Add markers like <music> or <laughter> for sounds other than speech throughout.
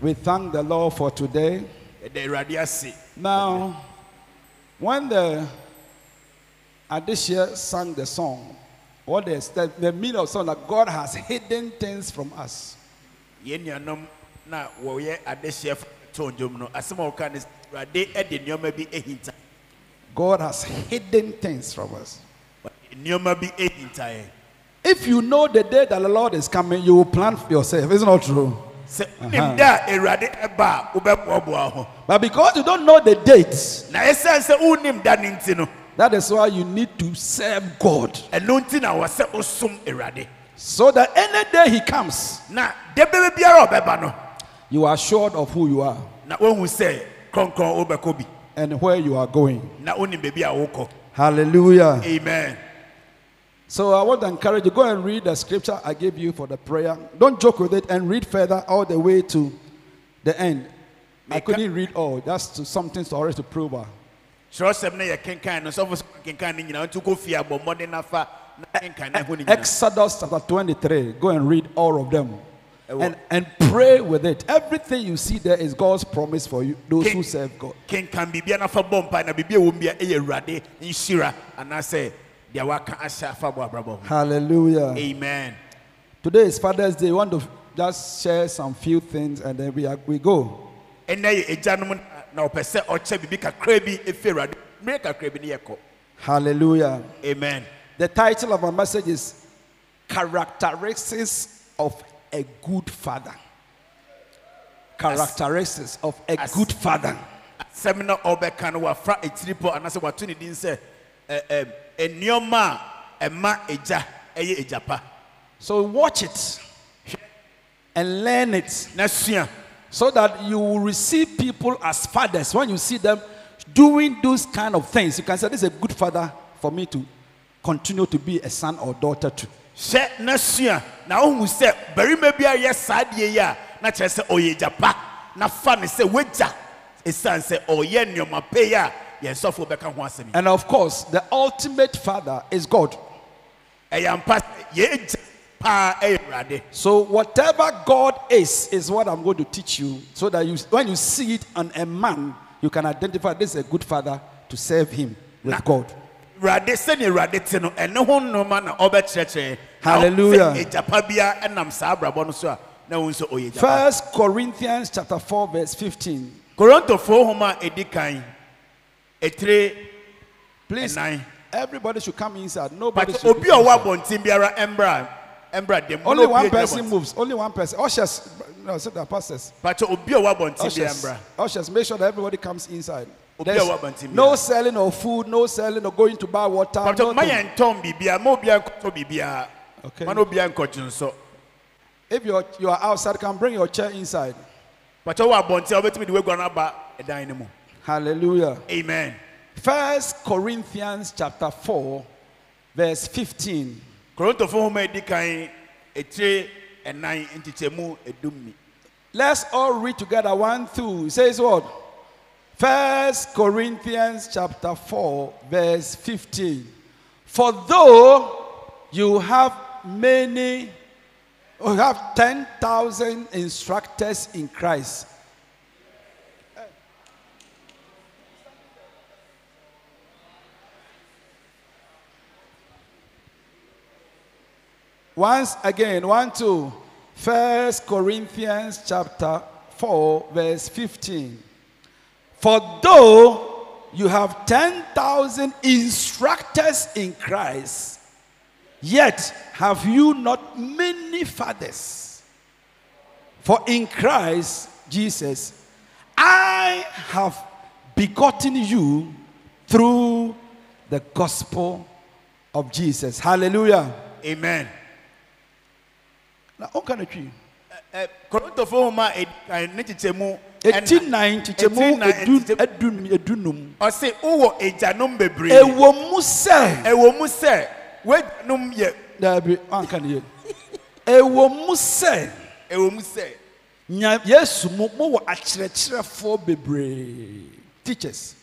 We thank the Lord for today. yɛda awurade ase Now, when the Adishia sang the song, what they said, the meaning of song that God has hidden things from us. yɛn nuanom na wɔyɛ adehyeɛ to ndwom no asɛm a wɔka ne sɛ, awurade de nneɔma bi ahinta God has hidden things from us. nneɔma bi ahinta yɛn If you know the day that the Lord is coming, you will plan for yourself. Isn't it true? But because you don't know the date, that is why you need to serve God. So that any day He comes, you are assured of who you are and where you are going. Hallelujah. Amen. So I want to encourage you go and read the scripture I gave you for the prayer. Don't joke with it and read further all the way to the end. I couldn't read all. That's to, something to always to prove. kyerɛsɛm no yɛ kenkan no sɔfo kenkan no nyinaa nti wokɔ fie a bɔ mmɔden nafa na kenkan na ho no Exodus chapter 23. Go and read all of them. And, and pray with it. Everything you see there is God's promise for you, those who serve God. kenkan biribia nafa bɔ mpa na biribi a wɔm bia ɛyɛ awurade nhyira anaasɛ deɛ waka ahyɛ afa bɔ abrabɔ ho Hallelujah. amen Today is Father's Day. We want to just share some few things and then we, are, we go. ɛnɛ yɛ agyanom na- na ɔpɛ sɛ ɔkyɛ biribi kakra bi ɛfi awurade mmere kakra bi ne Hallelujah. amen The title of our message is Characteristics of a Good Father. Characteristics of a As- good father. asɛm na ɔbɛka no wafra etiri pɔ anaasɛ wato ne din sɛ ɛ- ɛm, nneɛma a ɛma agya ɛyɛ agya pa So watch it and learn it na sua so that you will receive people as fathers. When you see them doing those kind of things, you can say, This is a good father for me to continue to be a son or daughter to. hyɛ na sua na wohu sɛ barima bi a yɛ saa deɛ yi a na kyerɛ sɛ ɔyɛ pa na fa ne sɛ wagya ɛsiane sɛ ɔyɛ nneɛma pa yi a yɛn sɔfo bɛka ho asɛm And of course, the ultimate father is God. ɛyɛ mpa sɛ yɛagya paa ɛyɛ awurade So whatever God is is what I'm going to teach you, so that you, when you see it on a man, you can identify this is a good father to serve him with God. awurade sɛnea awurade te no ɛne ho nnoma na ɔbɛkyerɛkyerɛ Na Hallelujah. sɛ agya pa biara ɛnam saa abrabɔ no so a na wohu sɛ ɔyɛ agya pa First Corinthians chapter 4, verse 15. Korintofoɔ homa a ɛdi kan ɛtire Please, ɛnan everybody should come inside. Nobody but should obi a ɔwɔ abɔnten biara ɛmbra ɛmbra dɛm Only na one obi agyina person abɔnten. moves. Only one person. Ushers, no, sit down, pastors. but obi a ɔwɔ abɔnten biara Ushers, ɛmbra ushers, make sure that everybody comes inside. Obi a There's wa bantim no bia. selling of food, no selling of going to buy water. but ma nothing. yɛn ntɔn biribiara ma obiara nkɔtɔ biribiara Okay. ma na obiara nkɔgye nso If you're, you are outside, can bring your chair inside. but ɔwɔ abɔnten a ɔbɛtumi de wagua no aba ɛdan no mu Hallelujah. amen First Corinthians chapter 4, verse 15. korintofoɔ homa a ɛdi kan ɛtire ɛnan Let's all read together one, two. It says what? First Corinthians chapter 4, verse 15. For though you have many, you have 10,000 instructors in Christ. Once again, one, two. First Corinthians chapter 4, verse 15. For though you have 10,000 instructors in Christ, yet have you not many fathers. For in Christ Jesus, I have begotten you through the gospel of Jesus. Hallelujah. amen Now, ɔnka no twi. Ɛ, korintofoɔ homa a ɛdi kan ne nkyekyɛmu Eti nnan kyekyɛmu Eti nnan, edu nkyekyɛmu- edun edunum. ɔse wowɔ agyanom bebree Ewo mu sɛ. ɛwɔ mu sɛ wagyanom yɛ Daabi ɔnka no yɛ. Ewo mu sɛ. ɛwɔ mu sɛ Nya Yesu mu mo wɔ akyerɛkyerɛfoɔ bebree. Teachers.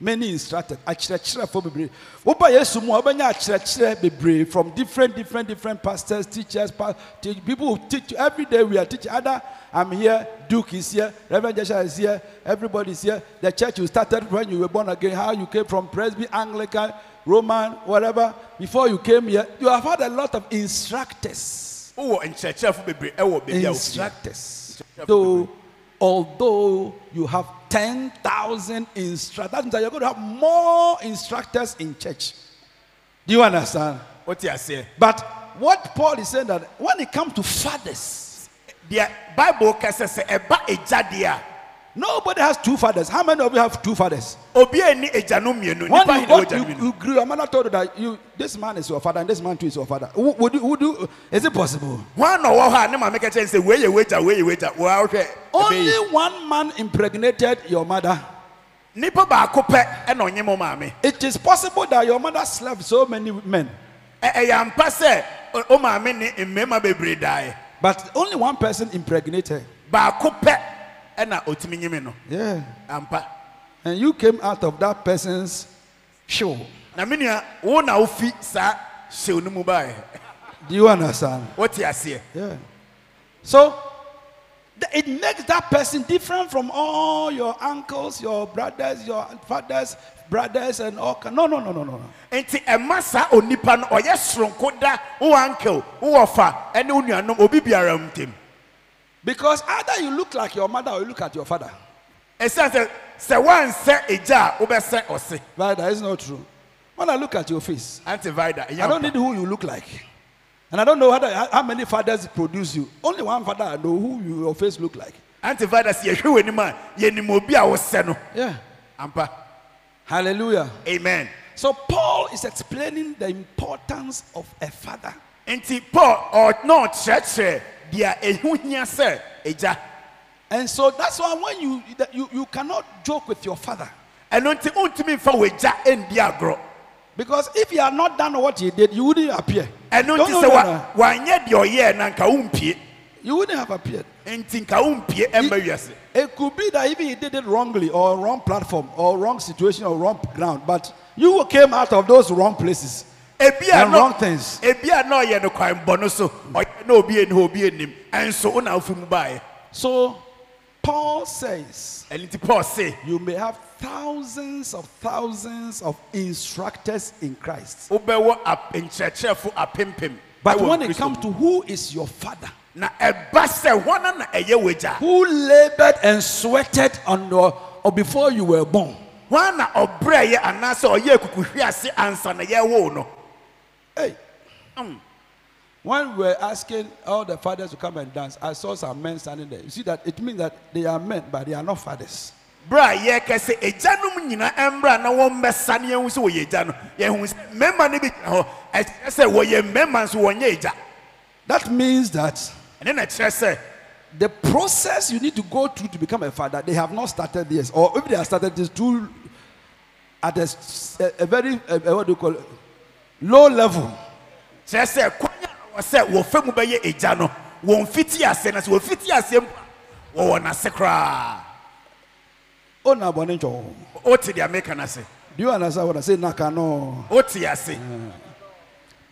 Many instructors akyerɛkyerɛfoɔ bebree. Woba yesu mu a wobɛnya akyerɛkyerɛ bebree from different different different pastors teachers pa te- people who teach every day we are teaching. Other i'm here duke is here reverend joshua is here everybody is here. The church you started when you were born again how you came from presby anglican roman whatever. Before you came here you have had a lot of instructors. Wowɔ nkyerɛkyerɛfo bebree ɛwɔ baabi a wofie instructors. So, although you have 10,000 instructors, that means that you're going to have more instructors in church. Do you understand? wote aseɛ But what Paul is saying that when it comes to fathers, the bible kɛsɛ nobody has two fathers. How many of you have two fathers? obi When you, got, you, you grew, your mother told you that you, this man is your father and this man too is your father. Would, would, you, would you, is it possible? ne Only one man impregnated your mother. nipa baako pɛ ɛna ɔnye mo maame It is possible that your mother slept so many men. Ɛ- ɛyɛ ampa sɛ o o maame ne mmarima bebree daeɛ But only one person impregnated. baako pɛ ɛna otumi nyimi no Yeah. ampa And you came out of that person's show. na me nua wo na wofi saa hyew no mu baeɛ Do you understand? wote aseɛ Yeah. So it makes that person different from all your uncles, your brothers, your fathers, brothers, and all. No, no, no, no, no. nti ɛma saa onipa no ɔyɛ soronko da wo uncle wo wɔfa ɛne wo nuanom obi biara mu ntam Because either you look like your mother or you look at your father. ɛsiane sɛ sɛ woansɛ agya a wobɛsɛ ɔse Right? That is not true. When I look at your face, Auntie antivida I don't need who you look like. And I don't know how, how many fathers produce you. Only one father I know who you, your face look like. antivida sɛ yɛhwɛ w'anim a yɛnim obi a wosɛ no Yeah. ampa Hallelujah. amen So Paul is explaining the importance of a father. nti paul ɔ- na ɔkyerɛkyerɛ deɛ ɛho hia sɛ agya And so that's why when you that you, you cannot joke with your father. ɛno nti wontumi mfa w'agya ɛndi agorɔ Because if he had not done what he did, you wouldn't appear. No, nti sɛ wa- no. wanyɛ deɛ ɔyɛɛ na nka wompie You wouldn't have appeared. nti nka wompie ɛmba wiase It could be that even he did it wrongly or wrong platform or wrong situation or wrong ground, but you came out of those wrong places. And wrong things. na ɔyɛ no kwan bɔ no so. Ɔyɛ na obi anim hɔ obi anim ɛnso wo na wofi mu baeɛ So Paul says paul se you may have thousands of thousands of instructors in Christ. wobɛwɔ ap- nkyerɛkyerɛfo apempem But when it comes to who is your father, na ɛba sɛ hɔna na ɛyɛ wagya who labored and sweated on your or before you were born, Hey. Mm. When we were asking all the fathers to come and dance, I saw some men standing there. You see that it means that they are men, but they are not fathers. berɛ a yɛreka sɛ agyanom nyina ɛmmra na wɔmmɛsa ne yɛhu sɛ wɔyɛ agya no yɛhu sɛ mmarima no bi gyina hɔ ɛkyerɛ sɛ wɔyɛ mmarima nso wɔnyɛ agya That means that ɛne na kyerɛ sɛ the process you need to go through to become a father, they have not started this. Or if they have started this too at a, a- a very, a- a- what do you call it, low level. kyerɛ sɛ kwan a sɛ wɔfa mu bɛyɛ agya no wɔn fiti ase na sɛ wɔfiti ase a, wɔwɔ n'ase koraa Oh, na bɔne nkyɛ wo. wote deɛ meka no ase Do you understand what I say? Naka no. wote ase eh.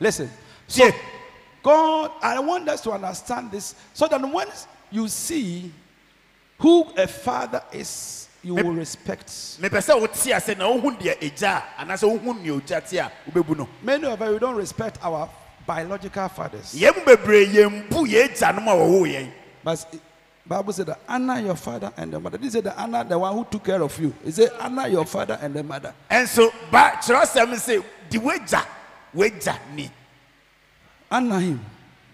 Listen. So, tie God, I want us to understand this so that when you see who a father is, you will respect. mepɛ sɛ ase na wohu deɛ agya a anaasɛ wohu nea ogya te a wobɛbu no Many of us we don't respect our biological fathers. yɛn mu bebree yɛn mpu yɛn agyanom a wɔwoo yɛn But eh, Bible said that honor your father and the mother. This is the honor the one who took care of you. It said honor your father and the mother. And so, ɛnso ba kyerɛsɛm sɛ di wagya wagya ni Honor him.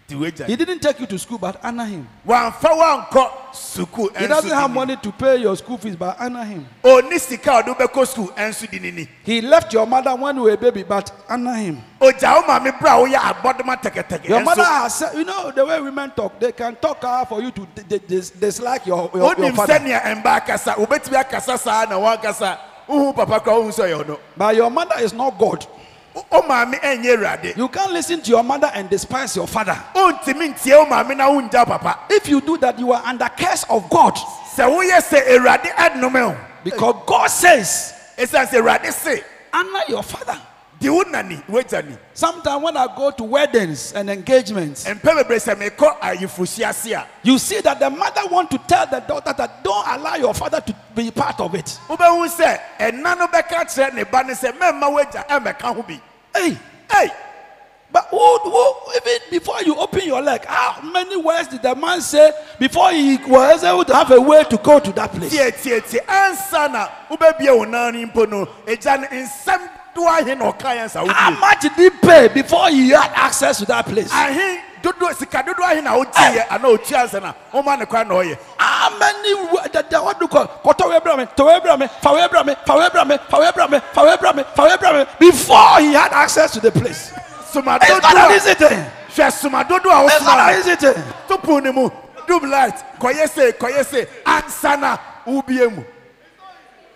Di wagya He didn't take you to school, but honor him. wamfa wankɔ sukuu He doesn't have money to pay your school fees, but honor him. ɔni sika a ɔde wobɛkɔ sukuu ɛnso di nini He left your mother when you were a baby, but honor him. ogya wo maame bere a woyɛ abɔdoma tɛkɛtɛkɛ Your mother ɛnso has said, you know, the way women talk, they can talk hard for you to d- d- dis- dislike your, your, your wonim father. sɛnea ɛmba akasa wobɛtumi akasa saa na wankasa wohu papa kora wohu sɛ ɔyɛ ɔno But your mother is not God. Wo- wo maame ɛnyɛ awurade You can't listen to your mother and despise your father. wontumi ntie wo maame na wongya papa If you do that, you are under curse of God. sɛ woyɛ sɛ awurade ɛnome wo Because God says, ɛsiane sɛ awurade se honor your father. De wo nani wagya ni Sometimes when I go to weddings and engagements, mpɛ bebree sɛ mekɔ ayeforɔhyia ase you see that the mother want to tell the daughter that don't allow your father to be part of it. wobɛhu sɛ ɛna no bɛka kyerɛ ne ba ne sɛ mɛmma wagya ɛmmɛka ho bi Hey, ei but who, who, even before you open your leg, how many words did the man say before he was able to have a way to go to that place? Tie tie tie ansa na wobɛbie wo nan no mpo no agya no nsɛm do ahe na ɔka yɛn sa How wodie much did he pay before he had access to that place? ahe dodo sika dodo ahe na wogyeeɛ anaa ɔtua ansa na woma ne kwan na ɔyɛ How many wo- the, the, what do you call koto we bra me, to we bra me, fa we bra me, fa we bra me, fa we bra me, fa we bra me, fa we bra me, before he had access to the place? soma It's dodo not an a easy thing. hwɛ soma dodo a It's not wosoma an easy thing. topo ne mu dum light kɔyɛ se kɔyɛ se ansa na wobie mu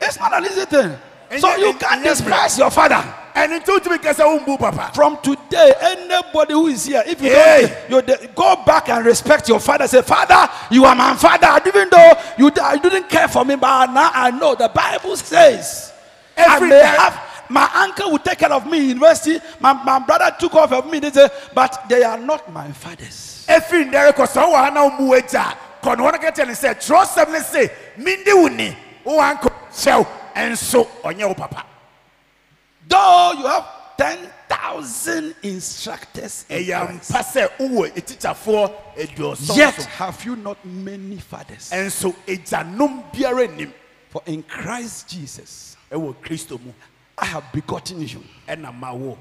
It's not an easy thing. And So you can't and despise your father. ɛne nti wotumi kɛ sɛ wombu papa From today, anybody who is here, if you Hey. don't, you go back and respect your father. Say, Father, you are my father. Even though you, you didn't care for me, but now I know the Bible says I may time- have my uncle will take care of me in university. My, my brother took off of me. They say, but they are not my fathers. ɛfiri ndɛre kɔ sɛ wowɔ ha na womu wagya a kɔ no wɔno ka kyɛ ne sɛ twerɛsɛm ne se mende wo ni wo anko kyɛw ɛnso ɔnyɛ wo papa Though you have ten thousand instructors, in Christ, mpa sɛ wowɔ etikyafoɔ yet have you not many fathers. ɛnso agyanom biara nnim For in Christ Jesus, kristo mu I have begotten you. ɛna ma wo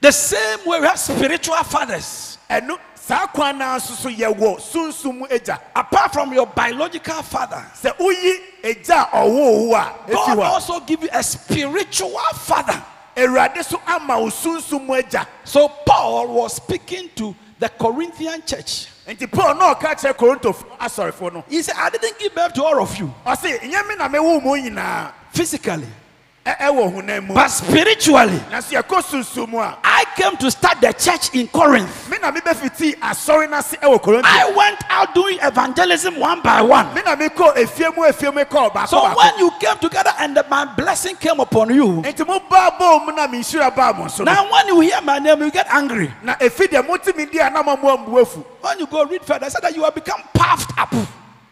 The same way we have spiritual fathers. ɛno saa kwan naa nso yɛwɔ sunsum agya. Apart from your biological father, sɛ woyi agya ɔwoo wo a God also give you a spiritual father. awurade so ama wo sunsum agya. So Paul was speaking to the Corinthian church. nti paul na ɔka kyerɛ korintofoɔ asɔrefoɔ ah, no. He said, I didn't give birth to all of you ɔse nyɛ me na mewo mu nyinaa. physically, ɛ- ɛwɔ honam mu but spiritually. nanso yɛkɔ sunsum mu a I came to start the church in Corinth. me na mebɛfiti asɔre no ase ɛwɔ korinto I went out doing evangelism one by one. me na mekɔ efie mu efie mu kɔɔ baako So when you came together and the, my blessing came upon you, nti mobaa bɔɔ mu na menhyira baa so now when you hear my name, you get angry. na efi deɛ motumi di a na mamoa mbu afu When you go read further, I said that you have become puffed up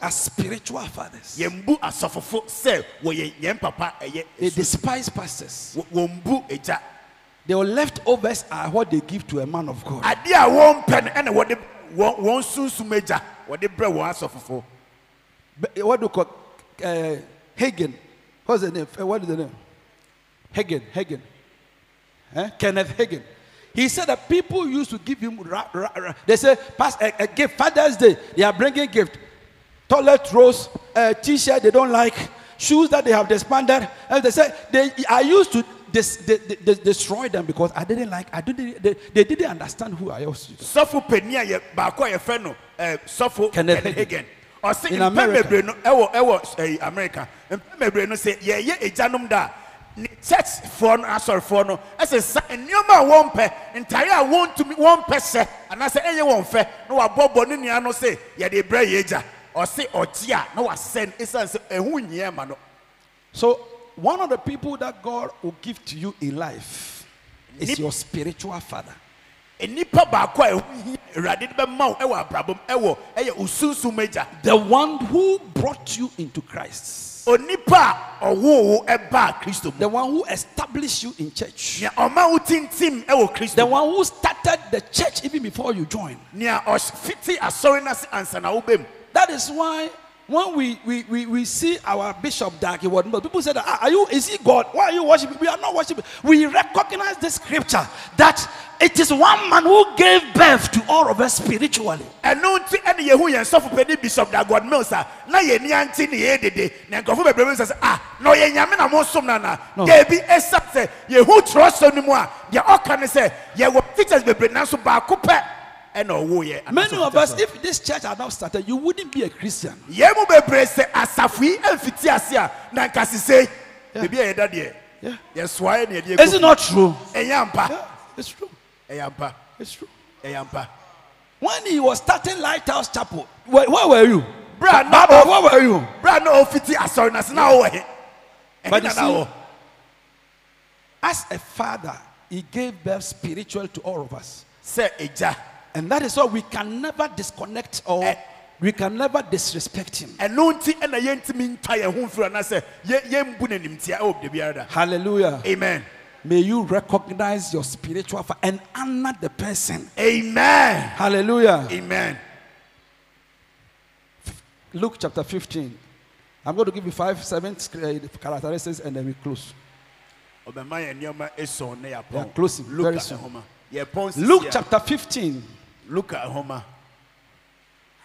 yɛn mu bebree yɛmbu yɛn sɔfo as spiritual fathers. yɛmbu asɔfofo sɛ wɔyɛ yɛn papa ɛyɛ They despise pastors. Wɔmbu agya Their leftovers are what they give to a man of God. adeɛ a wɔn pɛ no ɛna wɔde wɔn wɔn sunsum agya wɔde brɛ wɔn asɔfofo But What do you call uh, Hagin? What's the name? Uh, What is the name? Hagin. Hagin. Eh? Kenneth Hagin. He said that people used to give him. Ra, ra, ra. They say, "Pass a, a gift. Father's Day. They are bringing gift. Toilet rolls, uh, t-shirt they don't like, shoes that they have disbanded. And they say they. I used to de- de- de- destroy them because I didn't like. I didn't. They, they didn't understand who I was. sɔfo panin a yɛ baako a yɛfrɛ no ɛɛ sɔfo Kenneth. Hagin ɔsi In mpɛn America. bebree no ɛwɔ ɛwɔ ɛyi america mpɛn bebree no sɛ yɛyɛ agyanom da ne church foɔ no asɔrefoɔ no ɛsɛ sa nneɛma a wɔn pɛ ntaare a wɔn tumi wɔn pɛ hyɛ anaasɛ ɛyɛ wɔn fɛ na wabɔbɔ ne nua no sɛ yɛde brɛ yɛ agya ɔsi ɔgye a na wasɛn esan sɛ ɛho nyia ma no So, one of the people that God will give to you in life is Nip- your spiritual father. nipa baako a ɛho hia awurade de bɛma wo ɛwɔ abrabom ɛwɔ ɛyɛ osunsum agya The one who brought you into Christ. onipa a ɔwoo wo ɛbaa kristo mu The one who established you in church. nea ɔma wo tintim ɛwɔ kristo The one who started the church even before you joined. nea ɔfiti asɔre no ase ansa na wobɛm That is why when we, we, we, we see our bishop Dag Heward-Mills, people say that, "Ah, are you, is he God? Why are you worshiping? We are not worshiping. We recognize this scripture that it is one man who gave birth to all of us spiritually. ɛno nti ɛne yɛhu yɛn sɔfo pani bishop Dag Heward-Mills a na yɛni ante ne yɛ dede na nkurɔfo bebree bi sɛ sɛ ah na ɔyɛ nyame na mo no na No. dabi ɛsa sɛ yɛhu twerɛsɛm no mu a deɛ ɔka ne sɛ yɛwɔ teachers bebree nanso baako pɛ Many of us, if this church had not started, you wouldn't be a Christian. yɛn mu bebree sɛ asafo yi amfiti ase a na nka sesei Yeah. biribi a yɛda deɛ Yeah. yɛsoa yɛ ne yɛde Is it not true? Yeah, it's true. It's true. When he was starting Lighthouse Chapel, where, where were you? bra Baba, where were you? bra na ɔfiti asɔre na se na he But you see- As a father, he gave birth spiritual to all of us. sɛ egya And that is why we can never disconnect or Eh. we can never disrespect him. ɛno nti ɛna yɛntumi ntwa yɛn ho mfiri anaasɛ yɛ- yɛmbu n'animtia ɛwɔ de biara da Hallelujah. amen May you recognize your spiritual father and honor the person. amen Hallelujah. amen Luke chapter 15. I'm going to give you five, seven uh, characteristics and then we close. ɔbɛma yɛn nneɛma esɔn ne We are closing very soon. Luke chapter 15. Ɛhoma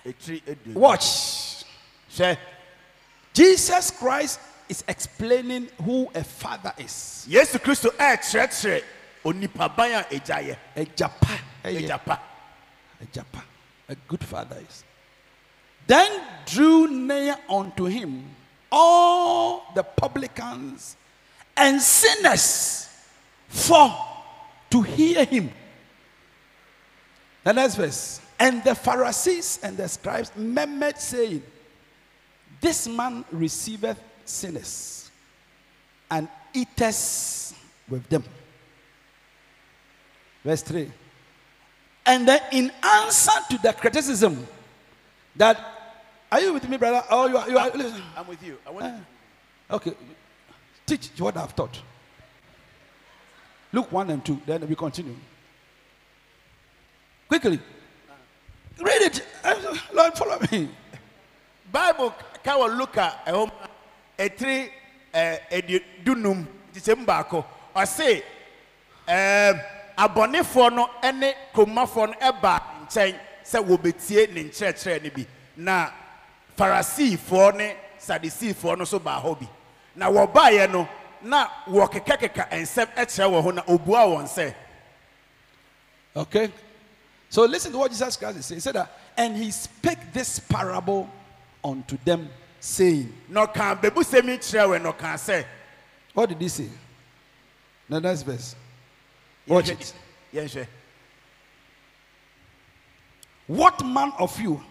etiri edu Watch. Say, Jesus Christ is explaining who a father is. yesu kristo eh, ɛɛkyerɛkyerɛ onipa ban a egya yɛ A japa. egya pa A japa. A good father is. Then drew near unto him all the publicans and sinners for to hear him. The next verse. And the Pharisees and the scribes murmured, saying, This man receiveth sinners and eateth with them. Verse 3. And then, in answer to the criticism that, are you with me, brother? Oh, you are. You are listen. i'm with you i want you ah, Okay. Teach what I've taught. Luke 1 and 2. Then we continue. Quickly. Read it. Lord, follow me. bible ka wɔ luka ɛhoma etiri ɛɛ edi dunum kyekyɛm baako ɔse ɛɛm abɔnefoɔ no ɛne kuromafoɔ no ɛba nkyɛn sɛ wɔbɛtie ne nkyerɛkyerɛ no bi na farisifoɔ ne sadisifoɔ no nso baa hɔ bi na wɔbaeɛ no na wɔkekakeka nsɛm ɛkyerɛ wɔn ho na obua wɔn sɛ Okay. So listen to what Jesus Christ is saying. He said that, and he spake this parable unto them, saying, na ɔka bebusɛm yi kyerɛ wɔn na ɔka sɛ What did he say? The next verse. Watch it. yɛnhwɛ What man of you,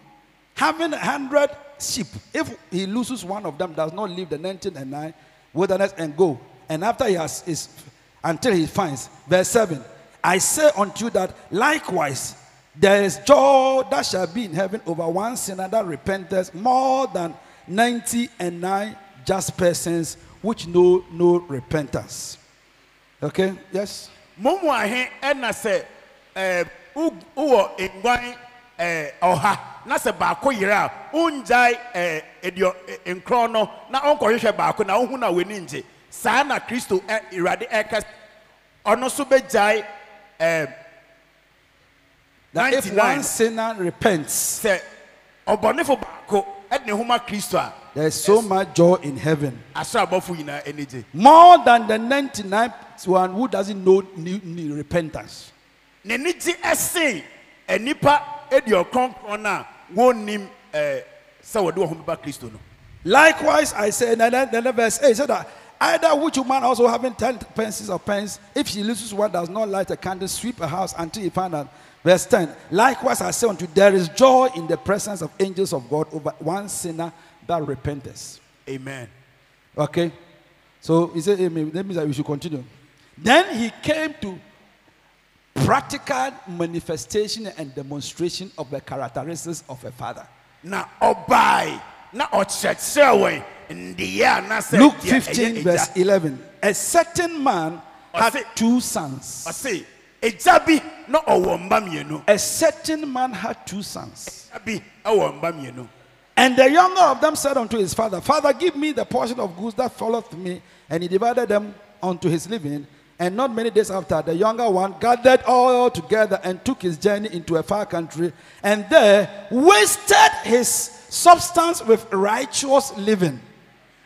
having a hundred sheep, if he loses one of them, does not leave the 19 and 9 wilderness and go? And after he has is until he finds. Verse 7. I say unto you that likewise there is joy that shall be in heaven over one sinner that repenteth more than 90 and 9 just persons which know no repentance. Okay? Yes? mo mu ahe ɛna sɛ ɛɛ eh, wo- wowɔ nguan ɛɛ eh, ɔha na sɛ baako eh, nkorɔn no na ɔnkɔhwehwɛ baako na wohu na w'ani ngye na kristo ɛ awurade ɛka ɔno nso bɛgyae That if one sinner repents, sɛ ɔbɔnefo baako ɛde ne ho ma kristo a there is so much joy in heaven. asɔ abɔfo nyinaa ani gye more than the 99th one who doesn't know need, need repentance. n'ani gye ɛsen anipa edi ɔkronkron a wɔnnim ɛɛ eh, sɛ wɔde wɔn ho bɛba kristo no. Likewise, I say, in the verse 8 said that either which woman also having 10 pences of pence, if she loses one, does not light a candle, sweep a house until he find out. Verse 10 Likewise, I say unto you, there is joy in the presence of angels of God over one sinner that repenteth. Amen. Okay? So he said, Amen. That means that we should continue. Then he came to practical manifestation and demonstration of the characteristics of a father. Now, ɔbae na ɔkyerɛkyerɛ wɔn ndeyɛ a na sɛ Luke deɛ ɛyɛ 15, verse 11. A certain man had two sons. Ɔse egya bi na ɔwɔ mba mmienu. A certain man had two sons. Egya bi ɛwɔ mba mmienu. And the younger of them said unto his father, Father, give me the portion of goods that followeth me. And he divided them unto his living. And not many days after, the younger one gathered all together and took his journey into a far country, and there wasted his substance with righteous living.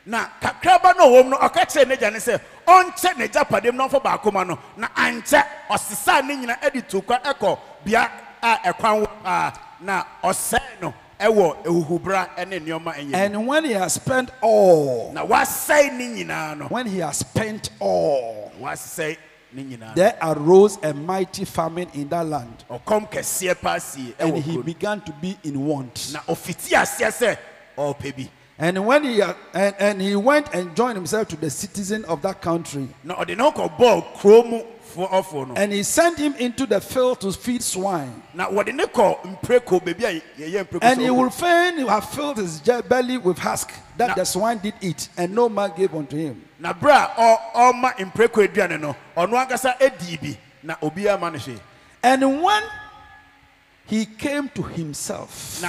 Now, kakraba no wɔm no ɔka kyerɛ n'agya ne sɛ ɔnkyɛ n'agya padam na ɔmfa baako ma no na ankyɛ ɔsesaa ne nyina de to kwa ɛkɔ bea a ɛkwan wɔ paa na ɔsɛe no ɛwɔ ehuhubra ne nneɛma ɛnyɛ. Mu. And when he has spent all, na wasɛe ne nyinaa no. when he has spent all, wasɛe ne nyinaa there arose a mighty famine in that land, ɔkɔm kɛseɛ paa sie and he began to be in want. na ɔfiti aseɛ sɛ ɔɔpɛ bi And when he uh, and, and he went and joined himself to the citizen of that country, na ɔde ne ho kɔbɔɔ kuro mu foɔ ɔfoɔ no. And he sent him into the field to feed swine. na wɔde ne kɔ mpreko baabi a yɛyɛ mpreko And he will fain have filled his belly with husk that Na- the swine did eat, and no man gave unto him. na bere a ɔ- ɔma mpreko aduane no. Ɔno ankasa adi bi na obiara ma no hwee And when he came to himself,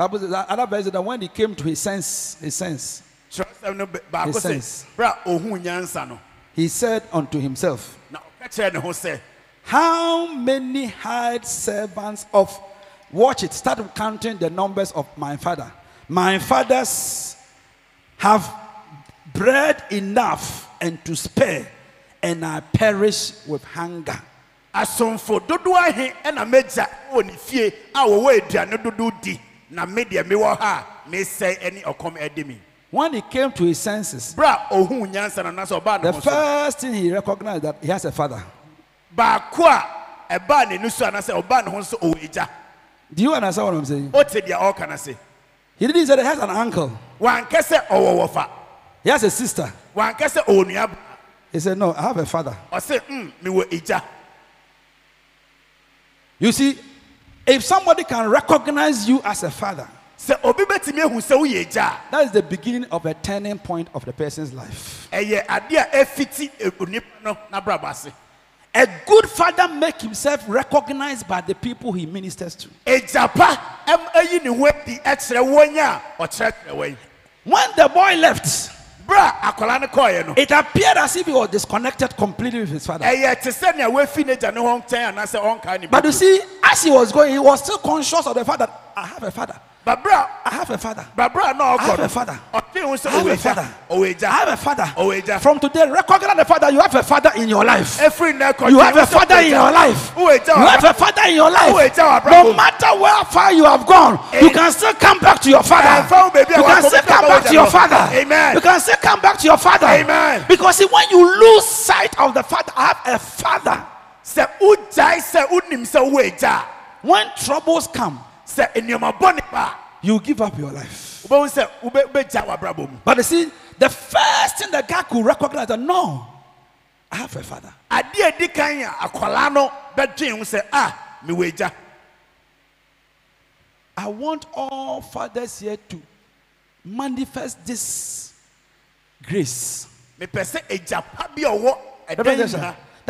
na bere a ɔbaa ne ho so no Bible says- other verse that when he came to his sense, his sense, kyerɛsɛm no ba- baako His sense. bere a ɔhuu nyansa no he said unto himself, na ɔka kyerɛ ne ho sɛ How many hired servants of watch it? Start counting the numbers of my father. My fathers have bread enough and to spare, and I perish with hunger. asomfo dodoɔ ahe ɛna mɛgya wɔ ne fie a wɔwɔ aduane dodoɔ di na me deɛ mewɔ ha a mesɛe ne ɔkɔm ɛde me When he came to his senses, bere a ɔhuu nyansa no anaasɛ ɔbaa ne the first thing he recognized that he has a father. baako a ɛbaa n'ani so anaasɛ ɔbaa ne ho so ɔwɔ agya Do you understand what I'm saying? ɔte deɛ ɔreka no se He didn't say that he has an uncle, wankɛ sɛ ɔwɔ wɔfa he has a sister. wankɛ sɛ ɔwɔ nua He said, No, I have a father. mm You see, if somebody can recognize you as a father, sɛ obi bɛtumi ahu sɛ woyɛ agya that is the beginning of a turning point of the person's life. a ɛyɛ adeɛ a ɛfiti e- onipa no n'abrabɔ ase A good father make himself recognized by the people he ministers to. agya pa ɛm ayi ne ho adi ɛkyerɛ wɔn a ɔkyerɛkyerɛ wɔn When the boy left, bere a akwadaa no kɔɔeɛ no it appeared as if he was disconnected completely with his father. ɛyɛ te sɛ nea wafi n'agya ne ho nkyɛn anaasɛ ɔnkaa ne But you see, as he was going, he was still conscious of the fact that I have a father. Ba bere a I have a father. ba bere a I have a no father. ɔtwe ho sɛ I have a father. I have a father. From today, recognize the father. you have a father in your life. ɛfiri nnɛ kɔ You have a father in your life. You have a father in your life. No matter where far you have gone, you can still come back to your father. You can still come back to your father. Amen. You can still come back to your father. Amen. Because see, when you lose sight of the father, I have a father. sɛ wogyae sɛ wonim sɛ wowɔ When troubles come, a sɛ nneɛma bɔne ba you give up your life. a wobɛhu sɛ wobe- wobɛgya w'abrabɔ mu But you see, the first thing the guy could recognize that no, I have a father. adeɛ a di kan a akwalaa no bɛdwen ho sɛ a mewɔ I want all fathers here to manifest this grace.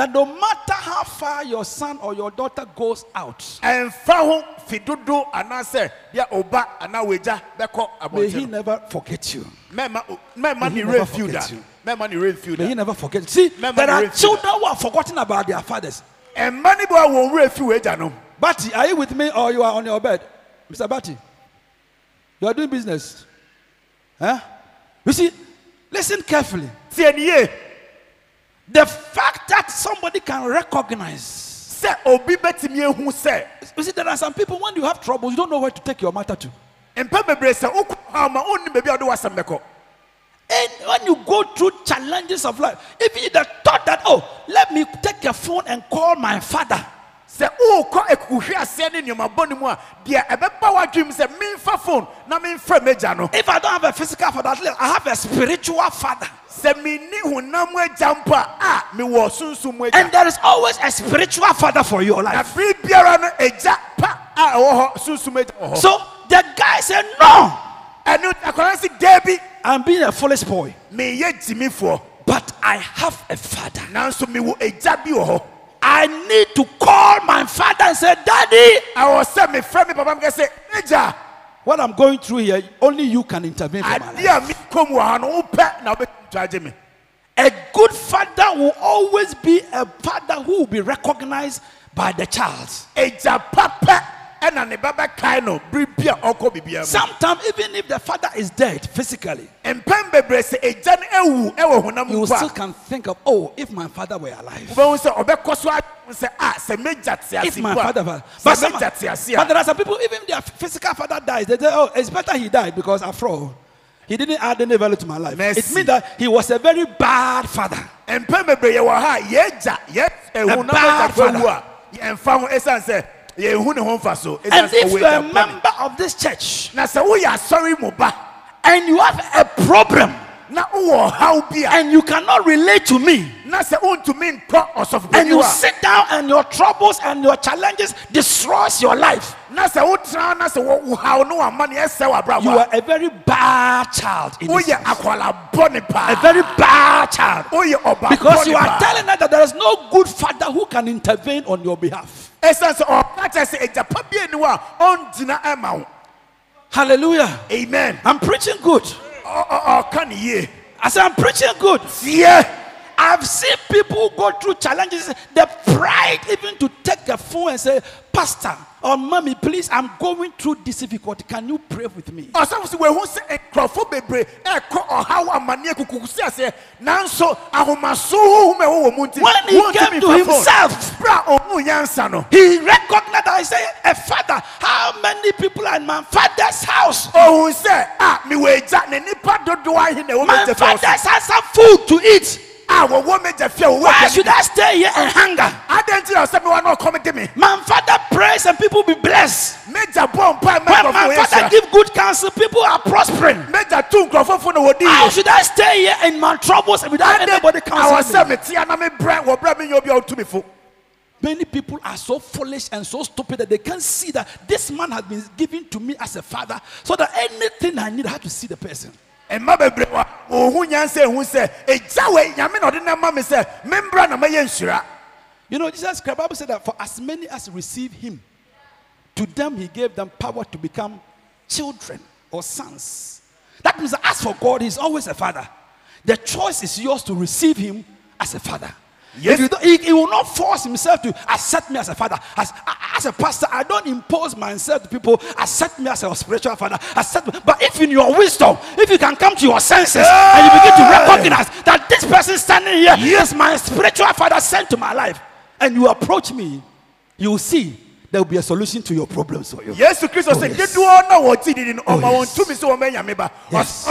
Mepɛ sɛ agya pa bi a ɔwɔ ɛdan Revelation, nyina That no matter how far your son or your daughter goes out, ɛmfa ho fi dodo anaasɛ deɛ ɔba anaa wɔagya bɛkɔ may he never forget you. May he never forget you. May he never forget. See, there are children who are forgotten about their fathers. ɛmma ne bi a wɔn werɛ fi wɔ agya no Batty, are you with me or you are on your bed? Mr. Batty, you are doing business. Huh? You see, listen carefully. Ne The fact that somebody can recognize. sɛ obi bɛtumi ehu sɛ You see, there are some people when you have troubles, you don't know where to take your matter to. mpɛ bebree sɛ wokɔ hɔ ama onni baabi a wode w'asɛm bɛkɔ And when you go through challenges of life, if you the thought that, oh, let me take a phone and call my father. sɛ wokɔ akukuhwe aseɛ ne nneɛma bɔne mu a deɛ ɛbɛba w'adwem sɛ memfa phone na memfrɛ m'agya no If I don't have a physical father, I have a spiritual father. Sɛ menni honam agya mpo a a mewɔ sunsum mu And there is always a spiritual father for your life. bere biara no agya pa a ɛwɔ hɔ sunsum agya wɔ hɔ. So the guy said, No, ɛno akwadaa sɛ daabi I'm being a foolish boy, but I have a father. nanso mewɔ agya bi wɔ hɔ. I need to call my father and say, Daddy, ɛwɔ sɛ mefrɛ me papa mekɛ sɛ agya. What I'm going through here, only you can intervene for my life. A mekɔm wɔ ha no wopɛ na wobɛtumi to agye me A good father will always be a father who will be recognized by the child. agya papa ɛna ne ba bɛkae no bere bi a ɔkɔ biribia mu Sometimes, even if the father is dead physically, mpɛn bebree sɛ agya no awu ɛwɔ honam you still can think of, oh, if my father were alive. wobɛhu sɛ ɔbɛkɔ so adwene sɛ a sɛ megya te If my father, a but, some, but there are some people, even their physical father dies, they say, oh, it's better he died because after all, he didn't add any value to my life. It Mercy. means that he was a very bad father. mpɛn bebree yɛwɔ ha a yɛgya yɛ ehu bad megya fo awu a yɛmfa ho ɛsiane sɛ yɛnhu ne ho mfa And if you're a member of this church na sɛ woyɛ asɔre mu and you have a problem na wowɔ ɔhaw and you cannot relate to me, na sɛ wontumi nkɔ and you sit down and your troubles and your challenges destroys your life, a na sɛ wotena na sɛ wo- wohaw ne wama ne ɛsɛ you are a very bad child. a In oh, this woyɛ house. akwala bɔne a very bad child. Oh, because you are telling us that there is no good father who can intervene on your behalf. ɛsiane sɛ ɔka kyerɛ sɛ agyapa bi ani hɔ a ɔngyina ɛma wo Hallelujah. amen I'm preaching good. Ɔ- ɔ- ɔka ne yie I said, I'm preaching good. tie I've seen people go through challenges, the pride even to take the phone and say, Pastor or Mommy, please, I'm going through this difficulty. Can you pray with me? ɔsɛfo sɛ wɔahu sɛ nkurɔfo bebree ɛkɔ ɔhaw amanneɛ kukukusi aseɛ nanso ahomaso honhom a ɛwɔ wɔ mu nti When he wontumi came to mfa phone. himself, bra a ɔhu nyansa no he recognized that I say, A father, how many people are in my father's house? ɔhu sɛ a mewɔ agya ne nipa dodoɔ ahe na ɛwɔ My megya fie father wɔ so has some food to eat. A wɔwɔ megya fie a Why should I stay here and hunger? adɛn nti na ɔsɛ mewa na ɔkɔm de me My father prays and people be blessed. megya bɔ mpa ma When my father give good counsel, people are prospering. megya to nkurɔfo fo na wɔdi How should I stay here in my troubles without anybody adɛn awɔ sɛ counseling me? metea na mebrɛ wɔ berɛ a menyɛ obi a wotumi fo Many people are so foolish and so stupid that they can't see that this man has been given to me as a father, so that anything I need, I have to see the person. Mma bebree wa wɔhu nyansa ehu sɛ egya wɔ nyame na ɔde ne ma me sɛ membra na mɛyɛ nhyira You know, Jesus Christ, Bible said that for as many as receive him, to them he gave them power to become children or sons. That means that as for God, he's always a father. The choice is yours to receive him as a father. Yes. He, he will not force himself to accept me as a father. As, as a pastor, I don't impose myself to people. Accept me as a spiritual father. Accept me. But if in your wisdom, if you can come to your senses and you begin to recognize that this person standing here is my spiritual father sent to my life, and you approach me, you will see there will be a solution to your problems for you. sɛ oh, yes. dodoɔ na wɔgye didi no ɔma wɔn yes. tumi sɛ wɔmɛ nyame ba Yes.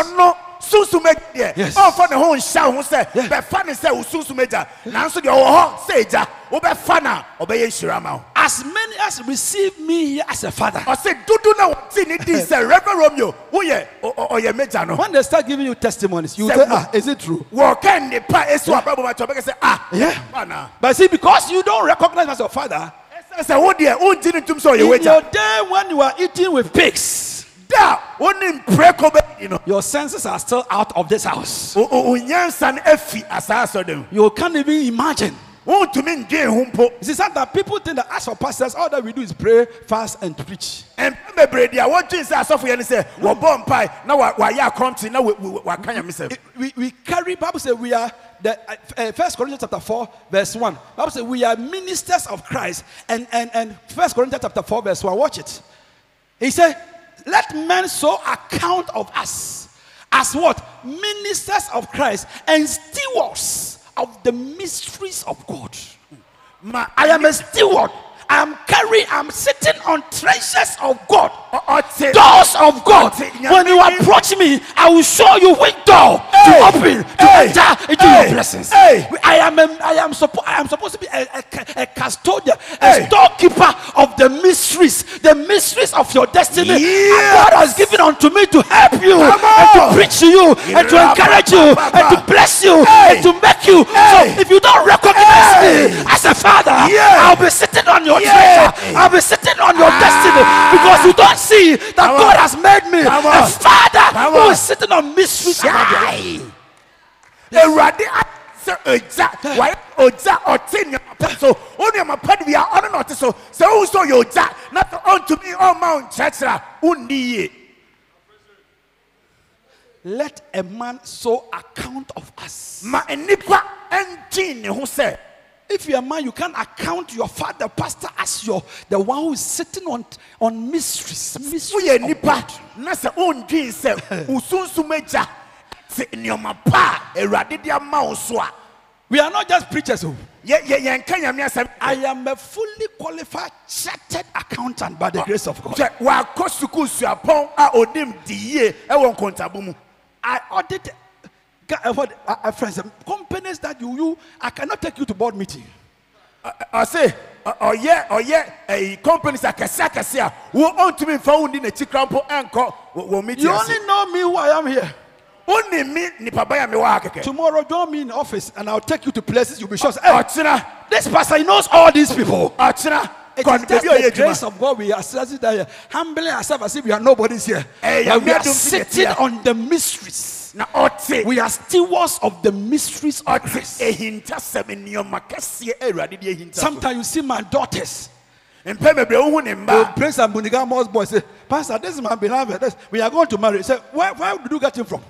Ɔno sunsum agya Yes. deɛ ɔmfa ne ho nhyɛ ho sɛ Yeah. bɛfa ne sɛ wo sunsum agya nanso deɛ ɔwɔ hɔ sɛ agya wobɛfa no a ɔbɛyɛ nhyira ma wo As many as receive me here as a father, ɔse dodo na wɔte ne di sɛ reverend romeo woyɛ ɔ- ɔ- ɔyɛ megya no when they start giving you testimonies, you Say say, what? Ah, is it true? wɔka nnepa ɛsi wɔ abrabɔ ma kyɛ ɔbɛka sɛ ah Yeah. ana But see, because you don't recognize me as your father, ɛsɛ sɛ wo deɛ wongye ne ntom sɛ ɔyɛ in wagya your day when you are eating with pigs, da wonim prɛko bɛdi no your senses are still out of this house. no afi asaa You can't even imagine. wontumi ndwen ho mpo You see, sometimes people think that as for pastors, all that we do is pray, fast, and preach. It- we, we carry bible says we are the uh, uh, first corinthians chapter 4 verse 1 bible says we are ministers of christ and and and first corinthians chapter 4 verse 1 watch it. He said let men so account of us as what? Ministers of christ and stewards of the mysteries of god. Hmm. I am a steward i am carrying i'm sitting on treasures of god doors of God. When you approach me, I will show you which door Hey! to open to Hey! enter into Hey! your blessings. Hey! I am a, I am supposed I am supposed to be a, a, a custodian, a storekeeper of the mysteries, the mysteries of your destiny. Yes! God has given unto me to help you and to preach to you and to encourage you and to bless you and to make you. So if you don't recognize me as a father, I'll be sitting on your Yeah! treasure. I'll be sitting on your Ah! destiny because you don't see that Come God on. has made me Come a on. father Come who on. is sitting on mysteries about your life. awurade a- sɛ sɛ ogya wayɛ ogya ɔte nneɛma pa so wo nneɛma pa no bia ɔno na ɔte so sɛ wohu sɛ ɔyɛ ogya na sɛ ɔntumi ɔmma wo nkyerɛkyerɛ a wonni yie Let a man so account of us. ma nnipa ɛntwee ne ho sɛ If you're a man, you can't account your father, pastor, as your the one who is sitting on on mysteries. mysteries woyɛ of nnipa God. na sɛ wondwee sɛ <laughs> wo sunsum agya te nneɔma pa a awurade de ama wo so a We are not just preachers. oh. yɛ- yɛ- yɛnka nyame asɛm I am a fully qualified chartered accountant by the grace of God. sɛ wakɔ sukuu suapɔn a onim di yie ɛwɔ nkontabo mu I audit ga- uh, what uh, uh, friends, um, companies that you you I cannot take you to board meeting. ɔse ɔ- ɔyɛ ɔyɛ ɛyi companies akɛse akɛse a wo ɔntumi nfa wo ndi n'akyi kora mpo ɛnkɔ wɔ wɔ meeting You ase only know me who I am here. wonim me nipa ba yɛ mewɔ ha kɛkɛ Tomorrow, join me in office and I'll take you to places you'll be sure. Hey, ɔkyena this pastor he knows all these people. It kɔ just a the grace of God we are sitting there, humbling ourselves as if we are nobody's here. But we are me adom fi sitting on the mysteries. Na ɔte We are stewards of the mysteries of ɔte grace. ehintasɛm nneɛma kɛseɛ awurade de ehinta so Sometimes you see my daughters. mpɛ bebree wohu ne They mba praise and Bunigamo's boy say, Pastor, this is my beloved. This, we are going to marry. Say, where, where did you get him from?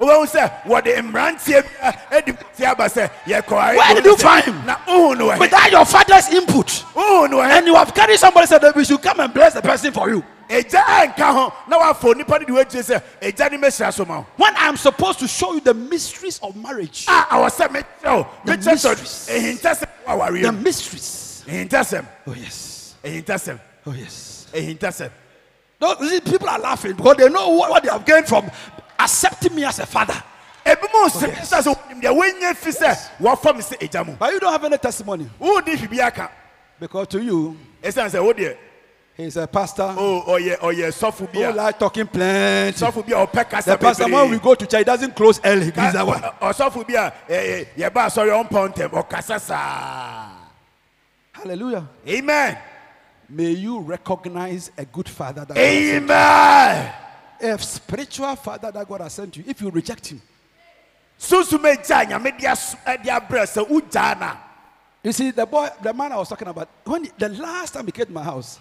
wobɛhu sɛ wɔde mmeranteɛ bi adi ti aba sɛ yɛkɔ Where did you find him? na wohu no wɔ he Without your father's input. wohu no wɔ And you have carried somebody said that we should come and bless the person for you. Agya anka ho na woafɔ nnipa no de woagyie sɛ agya ne mɛhyira so ma wo When I'm supposed to show you the mysteries of marriage, a awɔ sɛ mekyerɛ wo The mekyerɛ sɛ mysteries. ehintasɛm wɔ the awareɛ mu mysteries. ehintasɛm Oh, yes. ehintasɛm Oh, yes. ehintasɛm No, you see, people are laughing because they know what, what they have gained from accepting me as a father. ebi mu sɛ sɛ sɛ wonim deɛ woanya fi sɛ wɔfa me sɛ agya mu But you don't have any testimony wodi hwibi aka because to you, ɛsiane sɛ wodeɛ he's a pastor o ɔyɛ ɔyɛ sɔfo bi who a like talking plenty. sɔfo bi a ɔpɛ kasa The pastor, when we go to church, he doesn't close early. He gives that one. Ɔ- ɔsɔfo bi a ɛɛ yɛba asɔre ɔmpɔ ntɛm ɔkasa saa Hallelujah. amen May you recognize a good father that God has sent amen you. A spiritual father that God has sent you. If you reject him, sunsun bɛ gya nyame de aso ɛde abrɛ sɛ wogyaa na You see, the boy, the man I was talking about, when he- the last time he came to my house,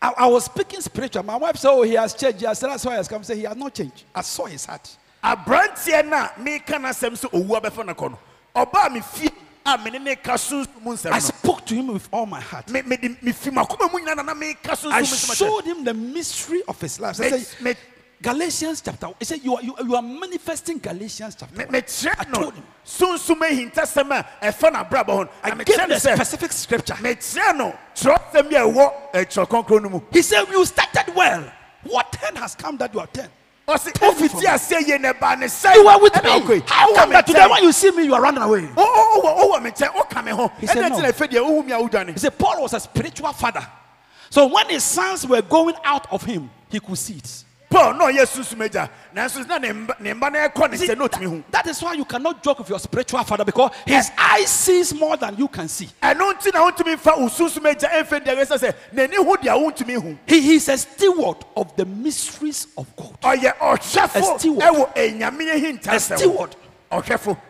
I, I was speaking spiritual. My wife said, Oh, he has changed. I said, That's why he has come. Say, He has not changed. I saw his heart. aberanteɛ na meka n'asɛm sɛ owu abɛfa ne kɔ no ɔbaa mi fie a mene ne ka sunsun mu I spoke to him with all my heart. me me me fi ma kɔma mu na na meka sunsun mu I showed him the mystery of his life. I said, me- Galatians chapter. He said, you are, you, you are manifesting Galatians chapter. me one." me I told him. sunsun ehintasɛm a ɛfa n'abrabɔ ho no I me gave a specific scripture. mekyerɛ no twerɛsɛm bi a ɛwɔ ɛtwerɛ kɔnkɔn no He said, You started well. What ten has come that you are ten? ɔsi Take it from ofiti aseɛ yie na ɛbaa ne sɛ You were with me. How come that today when you see me, you are running away? o o o wɔ me nkyɛn o ka me ho He said no. ti na efe deɛ ohun mi a o dwane He said, Paul was a spiritual father. So when his sons were going out of him, he could see it. Paul náà yɛ sunsun agya nanso na ne mba ne mba na ɛkɔ ne See, nkyɛn n'otumi hu that is why you cannot joke with your spiritual father because his eh. eye sees more than you can see. ɛno nti na ontumi fa o sunsun agya ɛnfɛ deɛ ɛsɛ sɛ n'ani hu deɛ ontumi hu He, he is a steward of the mysteries of God. ɔyɛ A ɔhwɛfo steward. A steward. Oh,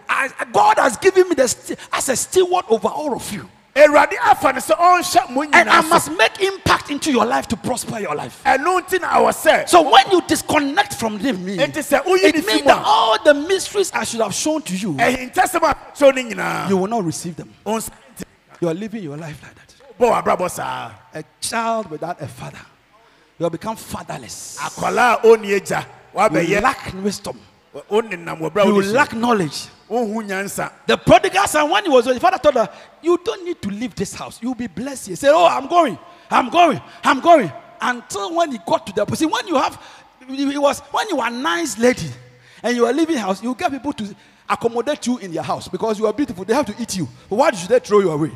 I- God has given me the st- as a steward over all of you. Awurade afa ne sɛ ɔnhyɛ mo And I must make impact into your life to prosper your life. ɛno nti na awɔ sɛ So when you disconnect from me, enti sɛ woyi ne it means that all the mysteries I should have shown to you, ɛhintasɛm a kyɛw ne nyinaa you will not receive them. You are living your life like that. bɔ w'abrabɔ saa A child without a father, you have become fatherless. You lack wisdom. You lack knowledge. The prodigal son, when he was, his father told her, You don't need to leave this house. You'll be blessed. He said, Oh, I'm going. I'm going. I'm going. Until when he got to the see, when you have, it was when you are a nice lady and you are leaving house, you get people to accommodate you in your house because you are beautiful. They have to eat you. Why should they throw you away?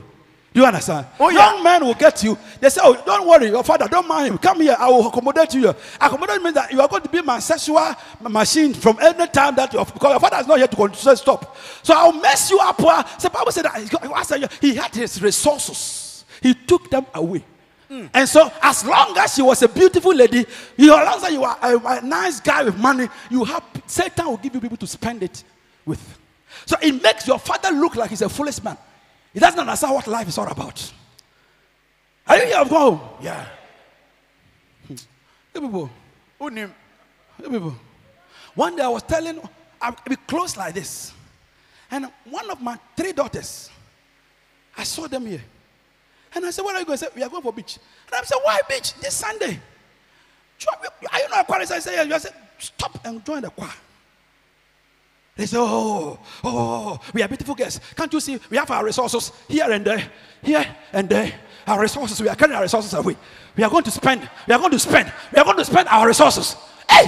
Do you understand? Oh, yeah. Young men will get you. They say, Oh, don't worry, your father, don't mind him. Come here, I will accommodate you. here." Accommodate means that you are going to be my sexual machine from any time that your, because your father is not here to control, stop. So I'll mess you up. uh, So Bible said that he- I said, he had his resources, he took them away. And so, as long as she was a beautiful lady, you, as long as you are a, a nice guy with money, you have Satan will give you people to spend it with. So it makes your father look like he's a foolish man. He doesn't understand what life is all about. Are you here of home? Yeah. Hmm. Hey, people. Hey, people. One day I was telling, I'll be close like this. And one of my three daughters, I saw them here. And I said, Where are you going? I said, We are going for beach. And I said, Why beach? This Sunday. Are you not a choir? I said, Yeah. I said, Stop and join the choir. They say, oh, oh, we are beautiful girls. Can't you see? We have our resources here and there, here and there. Our resources, we are carrying our resources away. We are going to spend, we are going to spend, we are going to spend our resources. Hey!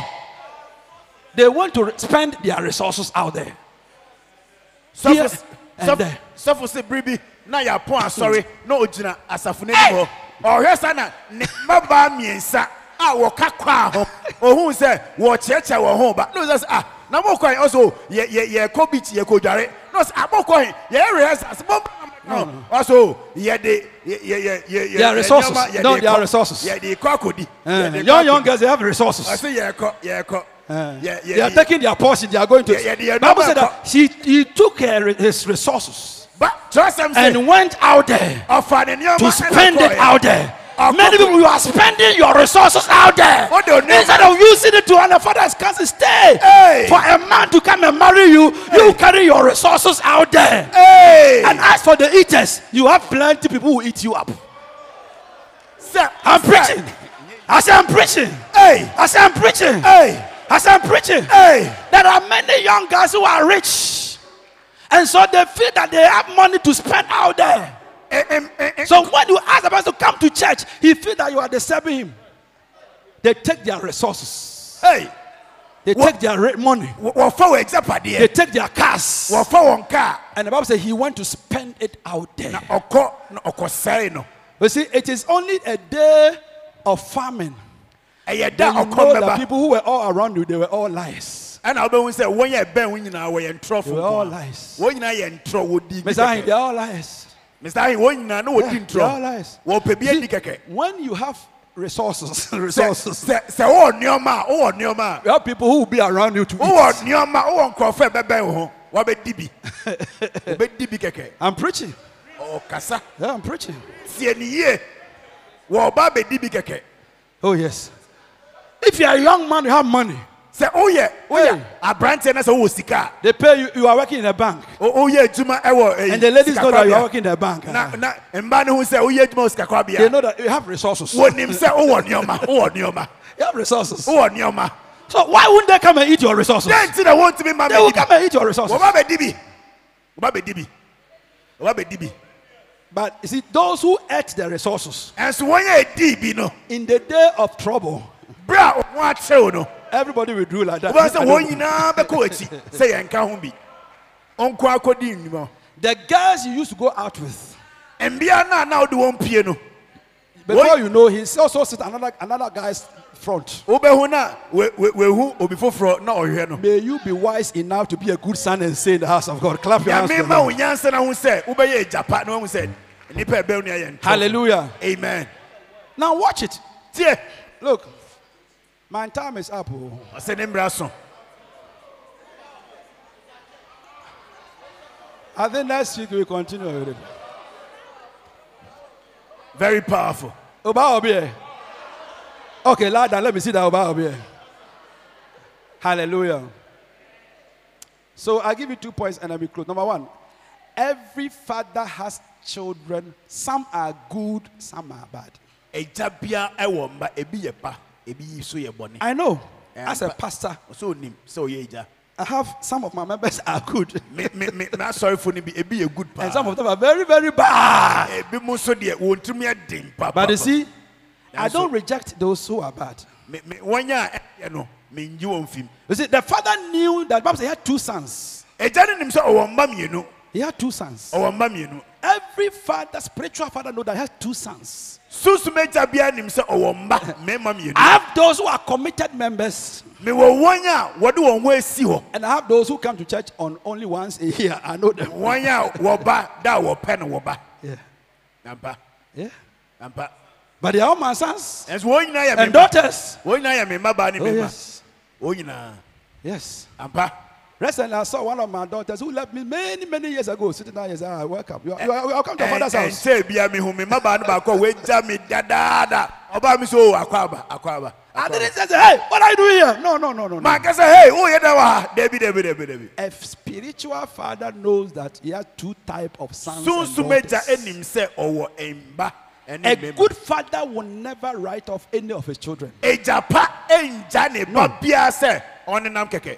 They want to spend their resources out there. Here Sɔfo and there. sɔfo sɛ biribi na yɛapɔn asɔre na ogyina asafo n'anim hɔ ɔhwɛ sa na ne mmabaa mmiɛnsa a wɔka kɔa ho ohun sɛ wɔkyerɛkyerɛ wɔn ho ba na ɔsɛ sɛ ah na mo kɔn ɔsɔ yɛ yɛ yɛkɔ beach yɛkɔ dware na ɔsɛ ah mo kɔn yɛyɛ rehearsals mo no ɔsɔ yɛde yɛ yɛ yɛ yɛ Their resources. nneɛma yɛde No, their kɔ- resources. yɛde kɔ akɔdi Uh, young, young girls, they have resources. ɔsɛ yɛkɔ yɛkɔ Uh, yɛ they are yɛ taking their portion, they are going to. Yeah, yeah, yeah, Bible said that she, he took her, his resources kyerɛsɛm sɛ and went out there. ɔfa ne nneɛma to spend it out there. Many people, you are spending your resources out there. You? Instead of using it to, the father's cancer, stay. Hey. For a man to come and marry you, you carry your resources out there. Hey! And as for the eaters, you have plenty people who eat you up. Sir, I'm sir. preaching. I say I'm preaching. Hey! I say I'm preaching. Hey! I say I'm preaching. Hey! There are many young guys who are rich. And so they feel that they have money to spend out there. Em- em- em- So when you ask the person to come to church, he feel that you are disturbing him. They take their resources. Hey! They What- take their money. wɔfa wɔ They take their cars. kaa And the Bible says he went to spend it out there. na ɔkɔ na ɔkɔsɛe no You see, it is only a day of famine. you know that people who were all around you, they were all lies. ɛna wobɛhu sɛ wɔn yɛ bɛn wo nyinaa wɔyɛ ntorɔfo They were all lies. wɔn nyinaa yɛ ntorɔ wɔdi Mr. Ahin, they are all lies. Mr ahin wɔn nyinaa na Yeah, wɔdi they are all ntorɔ lies. wɔpɛ bi See, When you have resources, <laughs> resources, sɛ sɛ wɔwɔ nneɛma a wɔwɔ nneɛma a you have people who will be around you to eat. nneɛma wɔwɔ nkurɔfo a ɛbɛbɛn wo ho wɔbɛdi bi wɔbɛdi bi kɛkɛ I'm preaching. Yeah, I'm preaching. tie ne yie wɔba bɛdi bi kɛkɛ Oh, yes. If you are a young man, you have money. Sɛ woyɛ woyɛ Hey. aberanteɛ na sɛ wowɔ oh, sika They pay you, you are working in a bank. woyɛ adwuma ɛwɔ And the ladies know that you are working in a bank. na na mmaa no ho sɛ woyɛ adwuma wɔ They know that you have resources. wɔnim sɛ oh, wowɔ nneɔma oh, wowɔ nneɔma <laughs> You have resources. wowɔ nneɔma So why wouldn't they come and eat your resources? dɛn nti na wɔntumi ma They will come and eat your resources. wɔba bɛdi bi wɔba bɛdi bi wɔba bɛdi bi But you see, those who ate the resources ɛnso wɔn yɛ di bi no in the day of trouble, bere a wɔn akyɛw no everybody will do like that. I wɔn don't- nyinaa bɛkɔ akyi <laughs> sɛ yɛn ka ho bi ɔnko akɔdi nnwuma The girls you used to go out with, mbea no a na wode wɔn pie no before you know, he's also sit another another guy's front. wobɛhu no a we- we- wehu obi foforɔ na ɔhwɛ no May you be wise enough to be a good son and say in the house of God. Clap your hands. nyame to ma wo them. nyansa no ho sɛ wobɛyɛ agyapa na wahu sɛ nnipa ɛbɛn no ayɛ ntɔ Hallelujah. amen Now watch it. tie Look, my time is up. Oh. I ne mmara so I think next week we continue with it. very powerful Oba Obi. Eh. Okay, lad, let me see that Oba Obi. Eh. Hallelujah. So I give you two points and I will close. Number one, every father has children. Some are good, some are bad. Agya bia ɛwɔ mba ebi yɛ pa ebi yi so yɛ bɔne I know. As a pastor, ɔsɛ onim sɛ ɔyɛ agya I have some of my members are good, me me me n'asɔrefo no bi ebi yɛ good and some of them are very, very bad. ebi mu nso deɛ wɔn tirim yɛ den papa But you see, I don't reject those who are bad. me me wɔn a ɛyɛ me nyi wɔn fim You see, the father knew that Bible said he had two sons. agya no nim sɛ ɔwɔ mba mmienu He had two sons. Ɔwɔ mba mmienu Every father, spiritual father, know that he has two sons. sunsun agya bia nim sɛ ɔwɔ mba <laughs> mmarima mmienu I have those who are committed members, me wɔ wɔn a wɔde wɔn ho esi hɔ and I have those who come to church on only once a year. I know them. wɔn a wɔba da a wɔpɛ no wɔba Yeah, yeah. But they are all my sons. Ɛnso wɔn nyinaa yɛ me and daughters. wɔn nyinaa yɛ me mma baa ne Oh yes, yes. Ampa Recently, I saw one of my daughters who left me many, many years ago, sitting down here saying, ah, welcome. You are, you are, welcome to your father's house. ɛnkyɛ bia mi hu mi mmabaa no baako a wagya mi dadaada ɔbaa mi so o akɔ aba akɔ aba. I didn't say, hey, what are you doing here? No, no, no, no. no. maa kɛsɛ hey o yɛ dɛ wa debi debi debi debi. A spiritual father knows that he has two type of sons and sunsun agya daughters. enim sɛ ɔwɔ mba ɛne A mmarima. good father will never write off any of his children. agya pa ɛngya ne ba biara sɛ ɔnenam kɛkɛ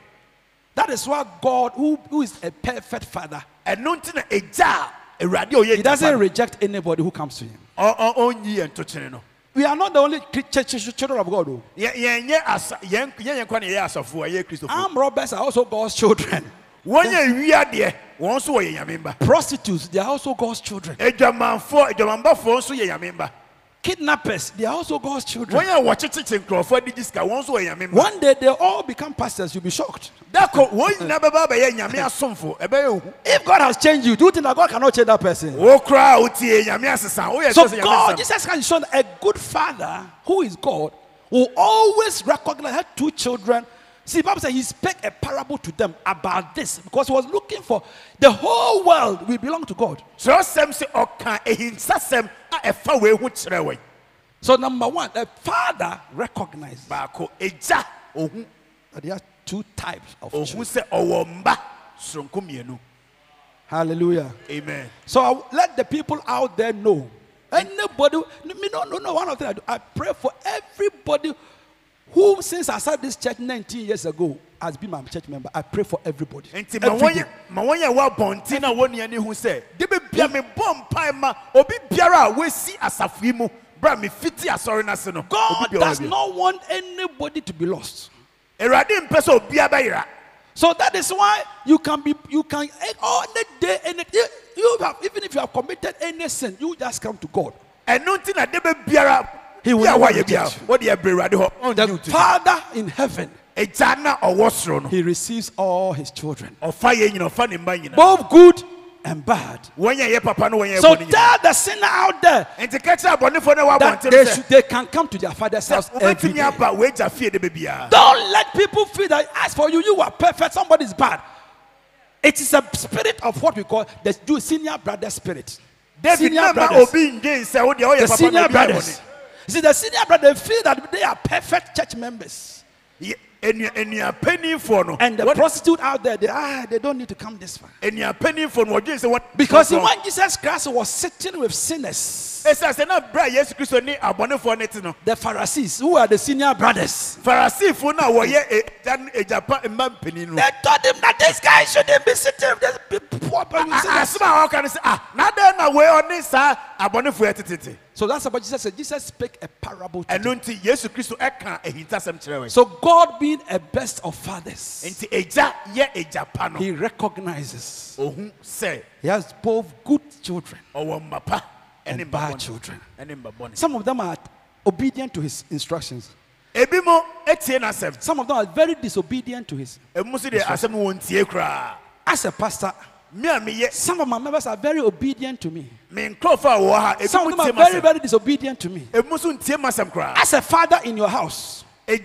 That is why God, who, who is a perfect father, ɛno nti a awurade a ɔyɛ he doesn't reject anybody who comes to him. Oh, oh, oh, yɛn ntokyene no. We are not the only cri- ch- ch- children of God. Armed robbers are also God's children. <laughs> wɔn yɛ wiadeɛ wɔn nso wɔyɛ nyame mba. Prostitutes, they are also God's children. Adwamanfoɔ adwamanbafoɔ nso yɛ nyame mba. Kidnappers, they are also God's children. One day they all become pastors, you'll be shocked. dako wɔn nyinaa bɛba abɛyɛ nyame asomfo ɛbɛyɛ ohu. If God has changed you, do you think that God cannot change that person? wo koraa o tie nyame asesa o yɛ So sɛ sɛ nyame God. Jesus Christ is showing a good father who is God will always recognize her two children. See, Bible says he spake a parable to them about this because he was looking for the whole world will belong to God. Kyerɛsɛm sɛ ɔka ehinsasɛm a ɛfa wei ho kyerɛ wɔn. So number one, the father recognizes baako egya ohu that he has two types of ohu children. sɛ ɔwɔ mba soronko mmienu. Hallelujah. amen. So I- let the people out there know. Anybody, me no, no, no. One of the things I do, I pray for everybody who, since I started this church 19 years ago, has been my church member. I pray for everybody. nti ma wɔn yɛ ma wɔn yɛ wɔ abɔnten na wɔn nua ne ho sɛ de bɛ bia mi bɔ mpae ma obi biara a wɔasi asafo yi mu bra mi fiti asɔre n'ase no God does not want anybody to be lost. awurade mpɛ sɛ So that is why you can be, you can eh, any day, any you, you have, even if you have committed any sin, you just come to God. ɛno nti na de bɛ biara He will never reject you. ɔnyi The Father in heaven, egya na ɔwɔ soro no He receives all His children, ɔfa yɛ nyina ɔfa ne mba nyina both good and bad. wɔn yɛ yɛ papa no wɔn yɛ So bɔ ne nyina tell the sinner out there nti kɛkyɛ abɔnefoɔ no wɔ that they, should, they can come to their father's house every day. aba wɔagya fie de bɛ biara Don't let people feel that as for you, you are perfect, somebody's bad. It is a spirit of what we call the senior brother spirit. Senior brothers. obi ndwe nsɛ wo deɛ ɔyɛ The senior brothers. See, the senior brothers feel that they are perfect church members. Yɛ- enua enua panimfoɔ no And the wɔde- prostitute out there, they, ah, they don't need to come this far. enua panimfoɔ no wɔdwen sɛ wɔn Because when Jesus Christ was sitting with sinners, ɛsɛ sɛ na bere a yesu kristo ne abɔnefoɔ ne te no the Pharisees, who are the senior brothers, farisifoɔ no a wɔyɛ egya egyapa mma mpanin no they told him that this guy shouldn't be sitting with the poor people. So that's what Jesus said. Jesus spake a parable to them. ɛno nti yesu kristo ɛka ahintasɛm kyerɛ wɔn So God being a best of fathers, nti egya yɛ egyapa no he recognizes ohun sɛ he has both good children. ɔwɔ mma pa And bad children. ɛne mma bɔne Some of them are obedient to his instructions. ebi mo etie n'asɛm Some of them are very disobedient to his. emu nso deɛ asɛm wɔn tie koraa As a pastor, mi a mi yɛ some of my members are very obedient to me. mi nkurɔfoɔ a wɔwɔ Some of them are very, very disobedient to me. ebi mo nso ntie ma asɛm koraa As a father in your house, you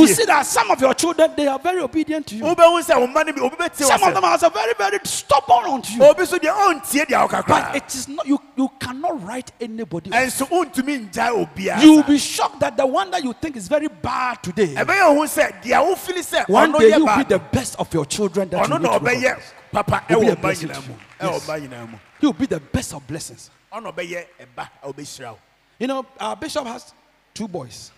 will see that some of your children they are very obedient to you. wobɛhu sɛ wɔn mma no bi obi bɛtie Some of them are also very, very stubborn unto you. obi nso deɛ ɔntie deɛ ɔka But it is not you. You cannot write anybody. off. ɛnso ontumi ngyae obiara You will be shocked that the one that you think is very bad today, ɛbɛyɛ ohun sɛ deɛ wofili sɛ one day you will be the best of your children. That you need to. Papa Will be a blessing to you. Yes. ɔba nyinaa mu He will be the best of blessings. ɔna ɔbɛyɛ ɛba a ɔbɛhyira wo You know, our bishop has two boys.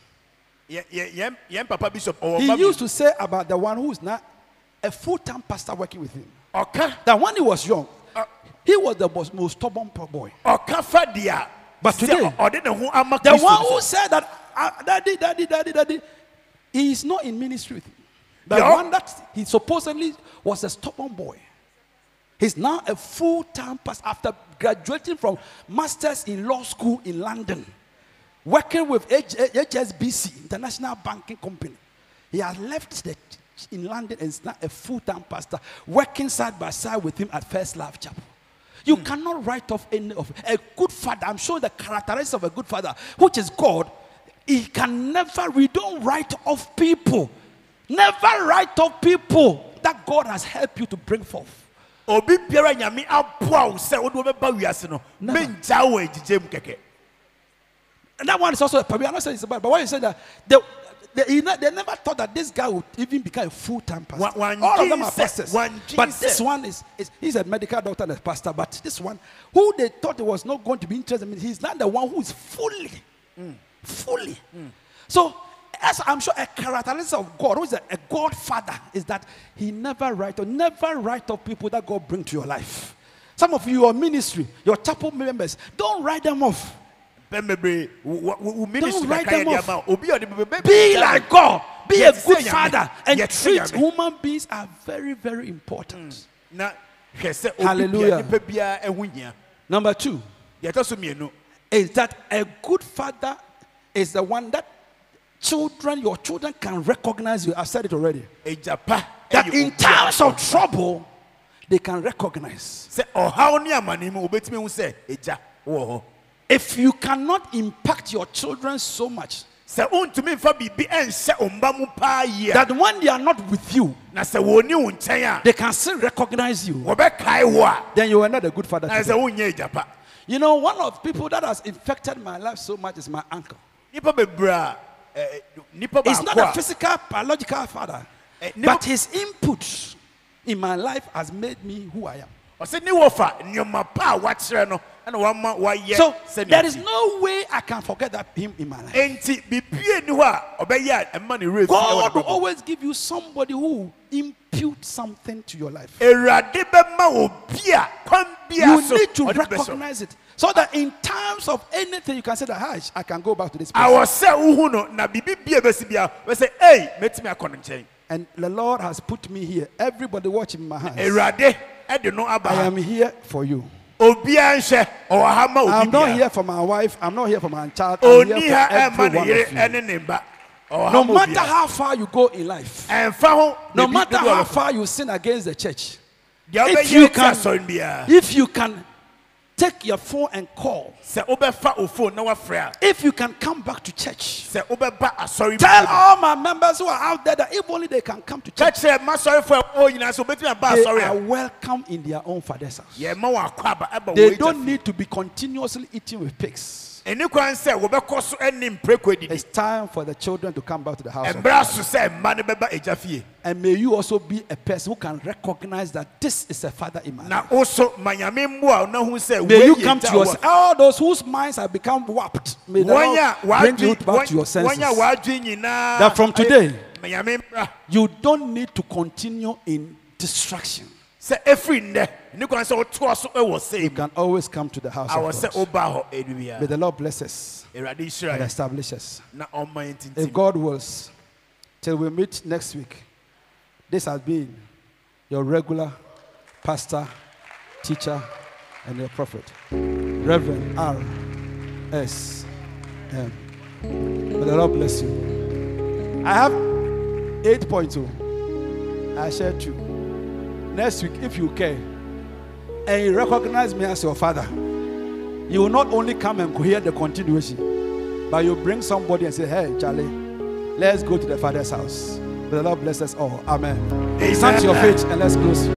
Yɛ- yɛ- yɛn yɛn papa bishop He used to say about the one who is now a full-time pastor working with him Okay. that when he was young, Uh, he was the most, most stubborn boy. deɛ But today, ɔde ne ho ama The one who said that, uh, daddy, daddy, daddy, daddy, he is not in ministry with him. The Yeah. one that he supposedly was a stubborn boy. He's now a full-time pastor after graduating from masters in law school in London, working with HSBC, International Banking Company. He has left the in London and is now a full-time pastor, working side by side with him at First Love Chapel. You hmm. cannot write off any of a good father. I'm sure the characteristics of a good father, which is God, he can never, we don't write off people. Never write off people that God has helped you to bring forth. Obi biara nyame aboa wo sɛ wode wobɛba wiase no mengyaa wɔ agyigye mu kɛkɛ And that one is also a problem. I'm not saying it's bad, but when you say that, they, they, they never thought that this guy would even become a full time pastor. One- one All of them are pastors. one But this one is, is he's a medical doctor and a pastor. But this one, who they thought he was not going to be interested in, he's not the one who is fully, mm. fully. Mm. So, as I'm sure a characteristic of God, who is a, a Godfather, is that he never write or never write off people that God bring to your life. Some of you, your ministry, your chapel members, don't write them off. bɛn bebree wo- wo wo write them off. ama wo. obi a ɔde bɛbɛ Be like God. Be a good father. And treat human beings are very, very important. Hmm. na hwɛ sɛ obi Hallelujah. bia nipa biara ɛho hia Number two yɛtɔ so mmienu is that a good father is the one that children, your children can recognize you. I've said it already. That in times of trouble, they can recognize. sɛ ɔhaw ne amane mu obɛtumi hu sɛ agya wɔ If you cannot impact your children so much sɛ wontumi mfa biribi ɛnhyɛ wo mba mu paa yie that when they are not with you, na sɛ wɔni wo they can still recognize you, then you are not a good father. na to sɛ them. pa You know, one of the people that has infected my life so much is my uncle. Nipa bebree a ɛ, nipa He's not a physical, biological father, Eh, but his input in my life has made me who I am. Ɔsɛ ne wɔfa nneɛma pa a wakyerɛ no ɛna wama wayɛ So there is no way I can forget that him in my life. enti bibie ni hɔ a ɔbɛyɛ a ɛma ne God will always give you somebody who impute something to your life. awurade bɛma obi a kwan bia You need to recognize it so that in times of anything you can say that "Hi, I can go back to this place. awɔ sɛ wohu no na biribi bia bɛsi bia bɛsɛ ei mɛtumi akɔ no nkyɛn And the Lord has put me here. Everybody watching my hands. awurade ɛde no aba I am here for you. Obiara nhwɛ ɔwɔ ha ma obi I'm not here for my wife. I'm not here for my child. I'm here for ɛma every ne one yere of you. ɛne ne mba ɔwɔ No matter how far you go in life, no matter how far you sin against the church, if you can- if you can take your phone and call, sɛ wobɛfa o phone na wafrɛ a if you can come back to church, sɛ wobɛba asɔre tell all my members who are out there that if only they can come to church, kyerɛ ma sɔrefoɔ a wɔwɔ nyinaa sɛ wobɛtumi aba they are welcome in their own father's house. yɛma wɔn akɔ aba ɛba They don't need to be continuously eating with pigs. Ɛni kwan sɛ wɔbɛkɔ so ɛne mpreko adidi It's time for the children to come back to the house. of ɛmbrɛ God. so sɛ mma no bɛba agya fie And may you also be a person who can recognize that this is a father in my life. na woso ma nyame mmoa na hu sɛ May you come to agya your wɔ- all those whose minds have become warped. May the Lord bring you back to your wɔn wɔn a senses. That from today- ma nyame mmra You don't need to continue in distraction. Sɛ ɛfiri nnɛ ɛni kwan sɛ wotoa so ɛwɔ sɛ You can always come to the house of God. woba hɔ ɛnu May the Lord bless us and establish us. na ɔmma yɛn If God wills, till we meet next week, this has been your regular pastor, teacher, and your prophet, Reverend R. S. M. May the Lord bless you. I have 8.2. I share two. Next week, if you care, and you recognize me as your father, you will not only come and hear the continuation, but you bring somebody and say, Hey, Charlie, let's go to the Father's house. May the Lord bless us all. Amen. Stand to your feet and let's close.